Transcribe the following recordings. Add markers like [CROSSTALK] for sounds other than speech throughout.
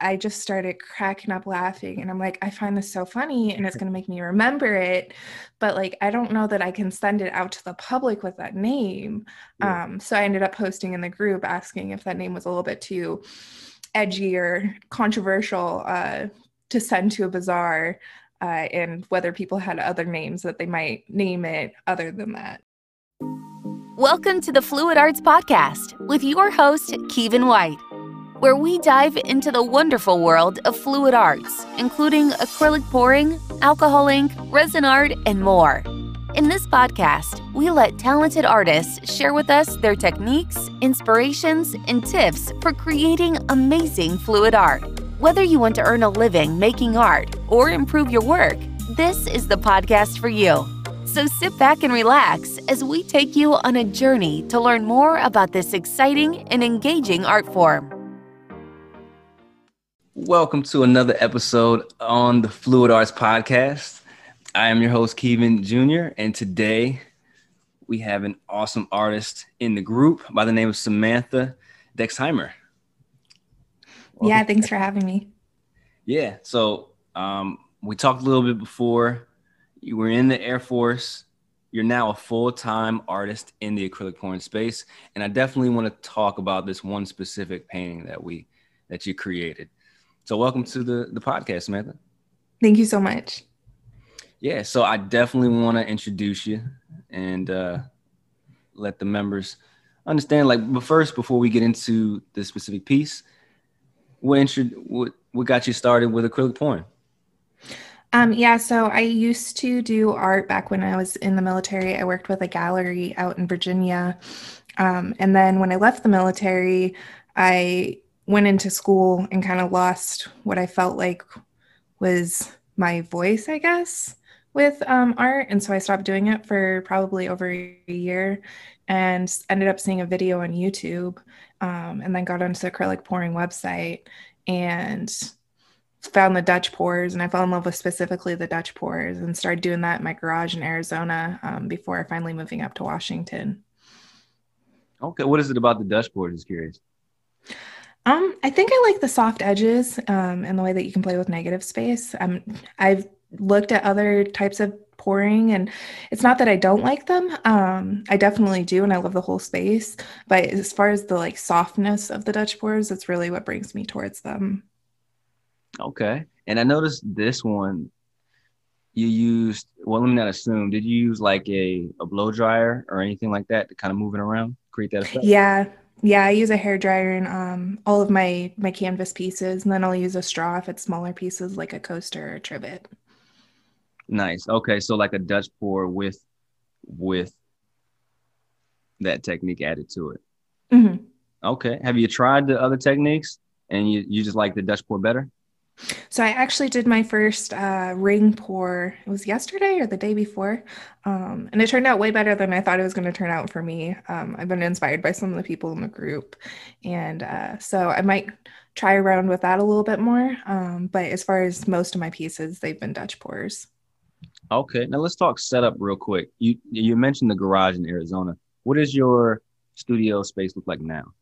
I just started cracking up laughing. And I'm like, I find this so funny and it's [LAUGHS] going to make me remember it. But like, I don't know that I can send it out to the public with that name. Yeah. Um, so I ended up posting in the group asking if that name was a little bit too edgy or controversial uh, to send to a bazaar uh, and whether people had other names that they might name it other than that. Welcome to the Fluid Arts Podcast with your host, Kevin White, where we dive into the wonderful world of fluid arts, including acrylic pouring, alcohol ink, resin art, and more. In this podcast, we let talented artists share with us their techniques, inspirations, and tips for creating amazing fluid art. Whether you want to earn a living making art or improve your work, this is the podcast for you. So sit back and relax as we take you on a journey to learn more about this exciting and engaging art form. Welcome to another episode on the Fluid Arts Podcast. I am your host, Kevin Jr., and today we have an awesome artist in the group by the name of Samantha Dexheimer. Welcome. Yeah, thanks for having me. Yeah, so um, we talked a little bit before you were in the Air Force. You're now a full time artist in the acrylic pouring space. And I definitely want to talk about this one specific painting that we that you created. So welcome to the, the podcast, Samantha. Thank you so much. Yeah, so I definitely want to introduce you and uh, let the members understand. Like, but first, before we get into the specific piece, what, intro- what, what got you started with acrylic pouring? Um, yeah, so I used to do art back when I was in the military. I worked with a gallery out in Virginia. Um, and then when I left the military, I went into school and kind of lost what I felt like was my voice, I guess, with um, art. And so I stopped doing it for probably over a year and ended up seeing a video on YouTube um, and then got onto the acrylic pouring website and found the Dutch pours and I fell in love with specifically the Dutch pours and started doing that in my garage in Arizona um, before finally moving up to Washington. Okay, what is it about the Dutch pours? Just curious. Um, I think I like the soft edges um, and the way that you can play with negative space. Um, I've looked at other types of pouring and it's not that I don't like them. Um, I definitely do and I love the whole space. But as far as the like softness of the Dutch pours, it's really what brings me towards them. Okay. And I noticed this one you used well let me not assume did you use like a, a blow dryer or anything like that to kind of move it around create that effect yeah yeah i use a hair dryer in um, all of my my canvas pieces and then i'll use a straw if it's smaller pieces like a coaster or a trivet. Nice. Okay so like a dutch pour with with that technique added to it. Mm-hmm. okay. Have you tried the other techniques and you, you just like the dutch pour better so I actually did my first uh, ring pour. It was yesterday or the day before, um, and it turned out way better than I thought it was going to turn out for me. Um, I've been inspired by some of the people in the group, and uh, so I might try around with that a little bit more. Um, but as far as most of my pieces, they've been Dutch pours. Okay, now let's talk setup real quick. You you mentioned the garage in Arizona. What does your studio space look like now?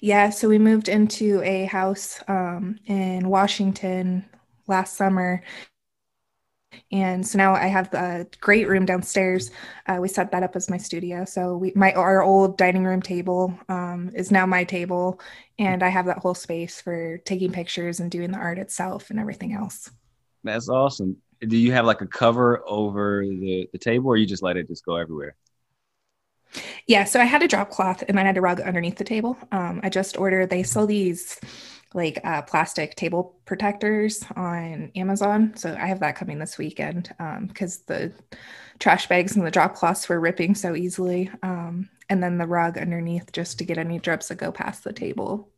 Yeah, so we moved into a house um, in Washington last summer. And so now I have a great room downstairs. Uh, we set that up as my studio. So we, my our old dining room table um, is now my table, and I have that whole space for taking pictures and doing the art itself and everything else. That's awesome. Do you have like a cover over the, the table, or you just let it just go everywhere? Yeah, so I had a drop cloth and then I had a rug underneath the table. Um, I just ordered, they sell these like uh, plastic table protectors on Amazon. So I have that coming this weekend because um, the trash bags and the drop cloths were ripping so easily. Um, and then the rug underneath just to get any drips that go past the table.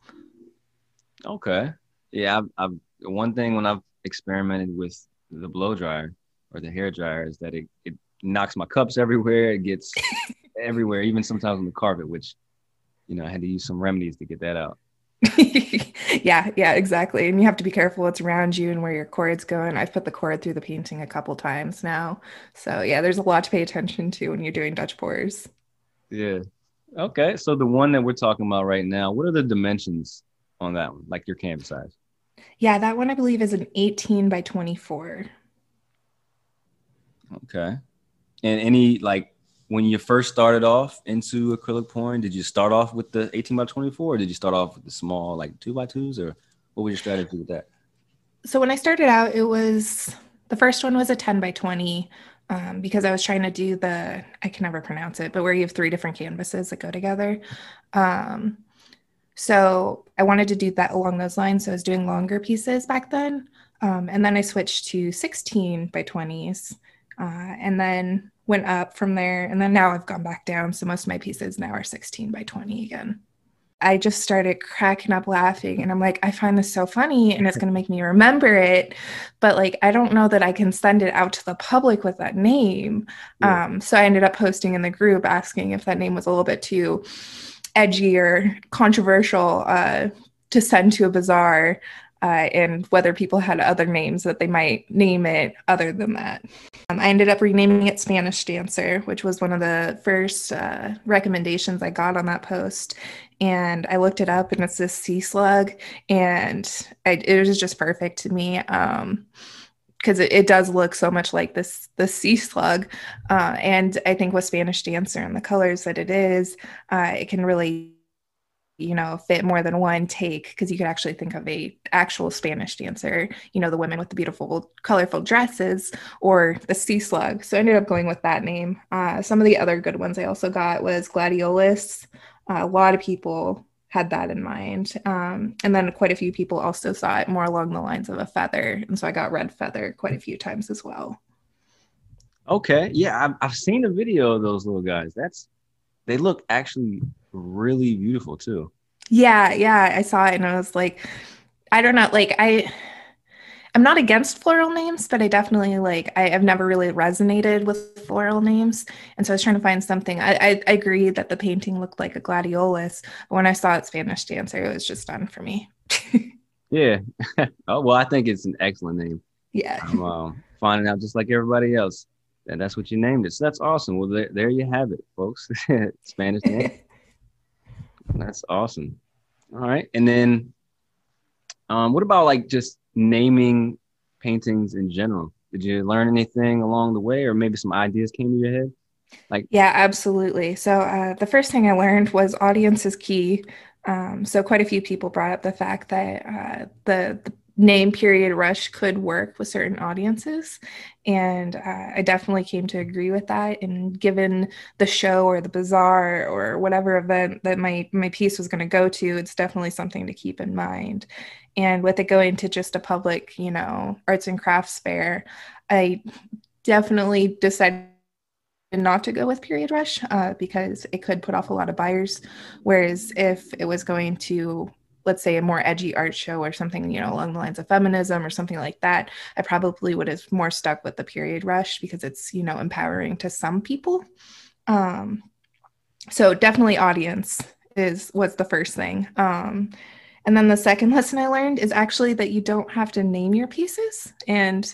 Okay. Yeah, I've, I've one thing when I've experimented with the blow dryer or the hair dryer is that it, it knocks my cups everywhere. It gets [LAUGHS] everywhere, even sometimes on the carpet, which, you know, I had to use some remedies to get that out. [LAUGHS] yeah, yeah, exactly. And you have to be careful what's around you and where your cord's going. I've put the cord through the painting a couple times now. So yeah, there's a lot to pay attention to when you're doing Dutch pours. Yeah. Okay. So the one that we're talking about right now, what are the dimensions on that one? Like your canvas size? Yeah, that one I believe is an 18 by 24. Okay. And any like when you first started off into acrylic pouring, did you start off with the 18 by 24 or did you start off with the small like two by twos or what was your strategy with that? So when I started out, it was the first one was a 10 by 20 um, because I was trying to do the, I can never pronounce it, but where you have three different canvases that go together. Um, so I wanted to do that along those lines. So I was doing longer pieces back then. Um, and then I switched to 16 by 20s uh, and then went up from there. And then now I've gone back down. So most of my pieces now are 16 by 20 again. I just started cracking up laughing and I'm like, I find this so funny and it's going to make me remember it. But like, I don't know that I can send it out to the public with that name. Yeah. Um, so I ended up posting in the group asking if that name was a little bit too edgy or controversial uh, to send to a bazaar uh, and whether people had other names that they might name it other than that. Um, I ended up renaming it Spanish Dancer, which was one of the first uh, recommendations I got on that post. And I looked it up, and it's this sea slug, and I, it was just perfect to me. Um, because it, it, does look so much like this the sea slug uh, and i think with spanish dancer and the colors that it is uh, it can really you know fit more than one take because you could actually think of a actual spanish dancer you know the women with the beautiful colorful dresses or the sea slug. So i ended up going with that name. Uh, some of the other good ones i also got was gladiolus. Uh, a lot of people had that in mind. Um, and then quite a few people also saw it more along the lines of a feather. And so i got red feather quite a few times as well. Okay. Yeah i've, I've seen a video of those little guys. That's they look actually really beautiful too. Yeah, yeah, I saw it and I was like, I don't know, like I I'm not against floral names, but I definitely like I, have never really resonated with floral names. And so I was trying to find something. I, I, I agree that the painting looked like a gladiolus, but when I saw it Spanish dancer, it was just done for me. [LAUGHS] yeah. [LAUGHS] oh well, I think it's an excellent name. Yeah. I'm um, finding out just like everybody else. And that's what you named it. So that's awesome. Well, there, there you have it, folks. [LAUGHS] Spanish name. That's awesome. All right. And then um, what about like just naming paintings in general? Did you learn anything along the way or maybe some ideas came to your head? Like Yeah, absolutely. So uh, the first thing I learned was audience is key. Um, so quite a few people brought up the fact that uh, the, the name period rush could work with certain audiences. And uh, i definitely came to agree with that. And given the show or the bazaar or whatever event that my my piece was going to go to it's definitely something to keep in mind. And with it going to just a public you know arts and crafts fair i definitely decided not to go with period rush uh, because it could put off a lot of buyers. Whereas if it was going to let's say a more edgy art show or something you know along the lines of feminism or something like that i probably would have more stuck with the period rush because it's you know empowering to some people. Um so definitely audience is was the first thing. Um and then the second [LAUGHS] lesson i learned is actually that you don't have to name your pieces. And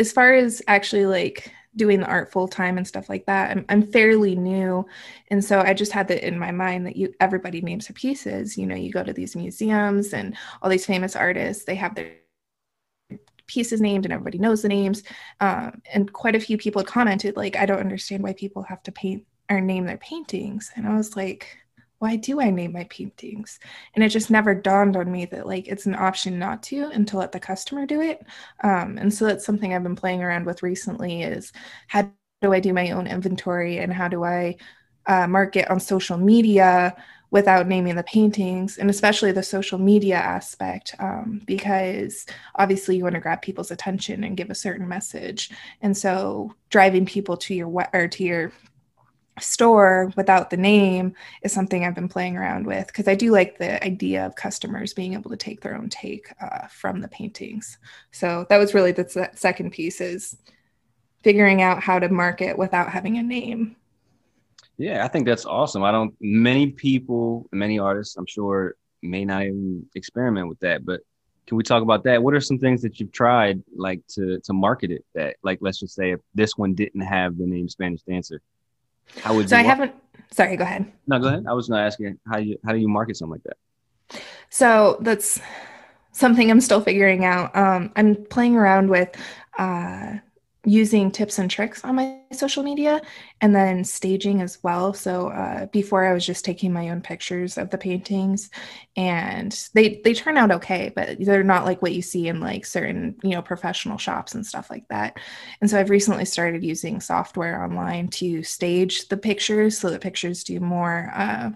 as far as actually like doing the art full time and stuff like that. I'm, I'm fairly new. And so I just had that in my mind that you everybody names their pieces. You know, you go to these museums and all these famous artists, they have their pieces named and everybody knows the names. Um, and quite a few people commented, like, I don't understand why people have to paint or name their paintings. And I was like, why do I name my paintings? And it just never dawned on me that like it's an option not to and to let the customer do it. Um, and so that's something I've been playing around with recently is how do I do my own inventory and how do I uh, market on social media without naming the paintings and especially the social media aspect um, because obviously you want to grab people's attention and give a certain message and so driving people to your we- or to your store without the name is something I've been playing around with because I do like the idea of customers being able to take their own take uh, from the paintings. So that was really the second piece is figuring out how to market without having a name. Yeah, I think that's awesome. I don't many people, many artists, I'm sure may not even experiment with that, but can we talk about that? What are some things that you've tried like to to market it that like let's just say if this one didn't have the name Spanish Dancer, how would so I haven't. Sorry, go ahead. No, go ahead. I was going to ask you how you how do you market something like that? So that's something I'm still figuring out. Um, I'm playing around with uh, using tips and tricks on my social media and then staging as well. So uh, before I was just taking my own pictures of the paintings and they they turn out okay, but they're not like what you see in like certain, you know, professional shops and stuff like that. And so I've recently started using software online to stage the pictures so the pictures do more uh,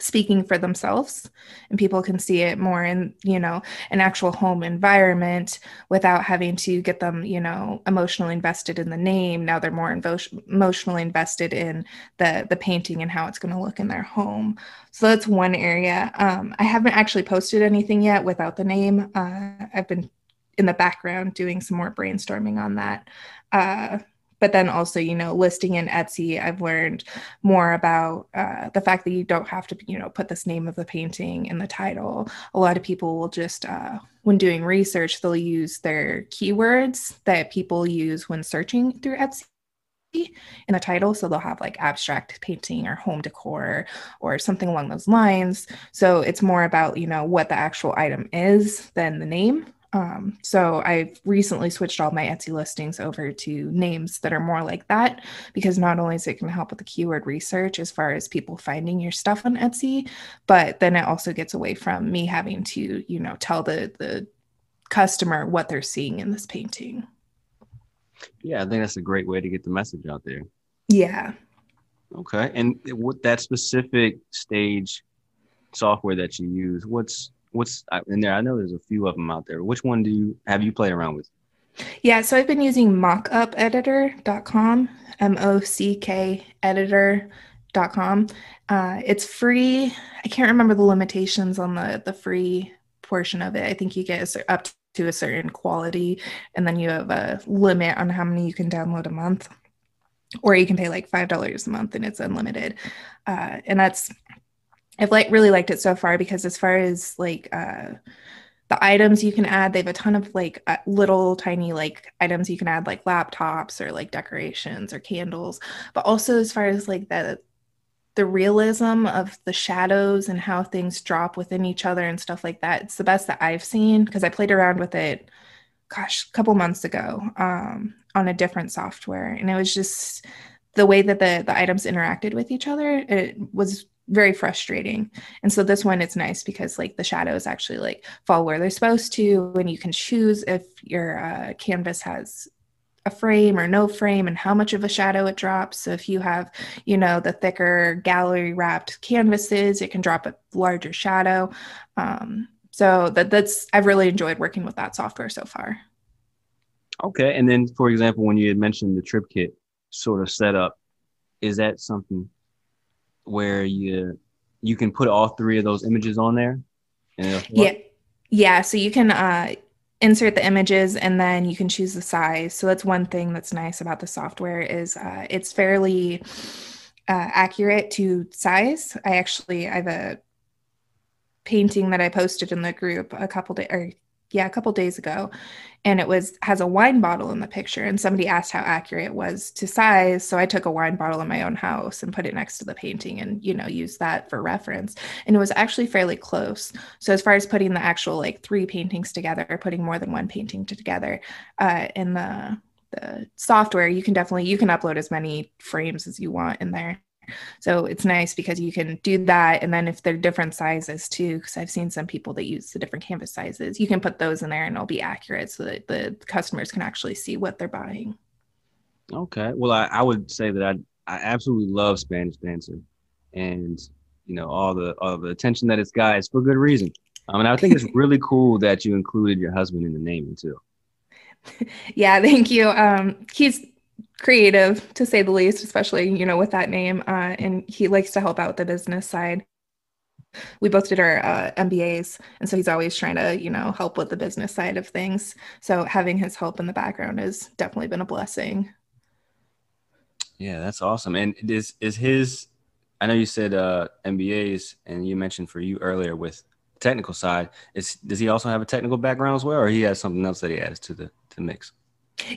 speaking for themselves and people can see it more in you know an actual home environment without having to get them you know emotionally invested in the name. Now they're more invo- emotionally invested in the the painting and how it's going to look in their home. So that's one area. Um, i haven't actually posted anything yet without the name. Uh, i've been in the background doing some more brainstorming on that. Uh, but then also you know listing in etsy i've learned more about uh, the fact that you don't have to you know put this name of the painting in the title. A lot of people will just uh, when doing research they'll use their keywords that people use when searching through etsy in the title. So they'll have like abstract painting or home decor or something along those lines. So it's more about you know what the actual item is than the name um, so I've recently switched all my Etsy listings over to names that are more like that because not only is it going to help with the keyword research as far as people finding your stuff on Etsy, but then it also gets away from me having to, you know, tell the the customer what they're seeing in this painting. Yeah, I think that's a great way to get the message out there. Yeah. Okay. And with that specific stage software that you use, what's what's in there? I know there's a few of them out there. Which one do you have you played around with? Yeah, so I've been using mockupeditor.com, M O C K editor.com. Uh, it's free. I can't remember the limitations on the the free portion of it. I think you get up to a certain quality, and then you have a limit on how many you can download a month, or you can pay like five dollars a month and it's unlimited. Uh, and that's I've like really liked it so far because as far as like uh the items you can add, they have a ton of like uh, little tiny like items you can add like laptops or like decorations or candles, but also as far as like the the realism of the shadows and how things drop within each other and stuff like that. It's the best that I've seen because I played around with it gosh, a couple months ago um, on a different software and it was just the way that the the items interacted with each other it was very frustrating. And so this one it's nice because like the shadows actually like fall where they're supposed to and you can choose if your uh, canvas has a frame or no frame and how much of a shadow it drops. So if you have, you know, the thicker gallery wrapped canvases, it can drop a larger shadow. Um, so that that's I've really enjoyed working with that software so far. Okay, and then for example, when you had mentioned the triptych sort of setup, is that something where you you can put all three of those images on there? Yeah. Yeah. So you can uh, insert the images and then you can choose the size. So that's one thing that's nice about the software is uh, it's fairly uh, accurate to size. I actually I have a painting that I posted in the group a couple days or yeah, a couple days ago, and it was has a wine bottle in the picture. And somebody asked how accurate it was to size, so I took a wine bottle in my own house and put it next to the painting, and you know, used that for reference. And it was actually fairly close. So as far as putting the actual like three paintings together, or putting more than one painting together, uh, in the the software, you can definitely you can upload as many frames as you want in there. So it's nice because you can do that. And then if they're different sizes too, because I've seen some people that use the different canvas sizes, you can put those in there and it'll be accurate so that the customers can actually see what they're buying. Okay. Well, I, I would say that I, I absolutely love Spanish Dancer and, you know, all the, all the attention that it's got is for good reason. Um, and I think it's really [LAUGHS] cool that you included your husband in the naming too. [LAUGHS] yeah, thank you. Um, he's creative to say the least, especially, you know, with that name. Uh, and he likes to help out the business side. We both did our uh, MBAs. And so he's always trying to, you know, help with the business side of things. So having his help in the background has definitely been a blessing. Yeah, that's awesome. And is is his I know you said uh MBAs and you mentioned for you earlier with technical side. Is does he also have a technical background as well, or he has something else that he adds to the to mix?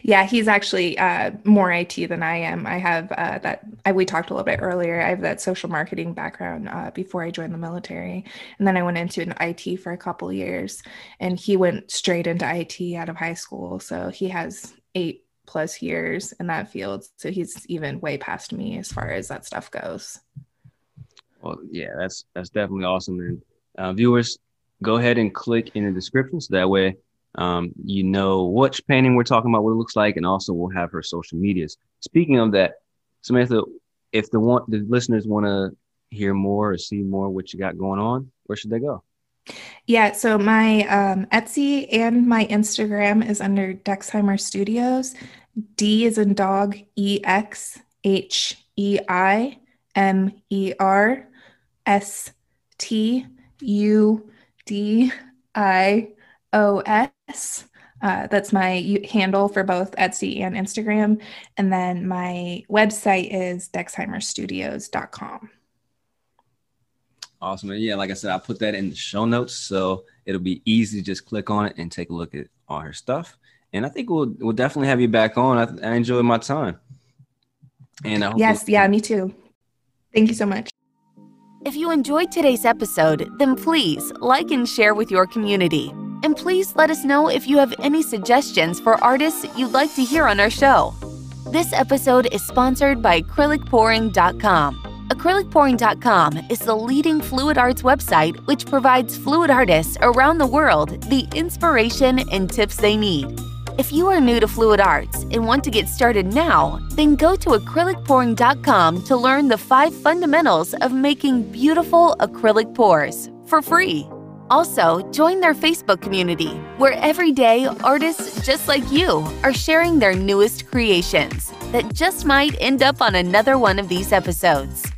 Yeah, he's actually uh, more IT than I am. I have uh, that. I, we talked a little bit earlier. I have that social marketing background uh, before I joined the military, and then I went into an IT for a couple years. And he went straight into IT out of high school, so he has eight plus years in that field. So he's even way past me as far as that stuff goes. Well, yeah, that's that's definitely awesome. And uh, viewers, go ahead and click in the description so that way um, you know which painting we're talking about, what it looks like, and also we'll have her social medias. Speaking of that, Samantha, if the one the listeners want to hear more or see more what you got going on, where should they go? Yeah, so my um, Etsy and my Instagram is under Dexheimer Studios. D is in dog, E X H E I M E R S T U D I O S. Uh, that's my handle for both Etsy and Instagram. And then my website is dexheimerstudios.com. Awesome. And yeah, like I said, I'll put that in the show notes. So it'll be easy to just click on it and take a look at all her stuff. And I think we'll, we'll definitely have you back on. I, I enjoyed my time. And I yes, yeah, me too. Thank you so much. If you enjoyed today's episode, then please like and share with your community. And please let us know if you have any suggestions for artists you'd like to hear on our show. This episode is sponsored by acrylicpouring.com. Acrylicpouring.com is the leading fluid arts website which provides fluid artists around the world the inspiration and tips they need. If you are new to fluid arts and want to get started now, then go to acrylicpouring.com to learn the five fundamentals of making beautiful acrylic pours for free. Also, join their Facebook community, where every day artists just like you are sharing their newest creations that just might end up on another one of these episodes.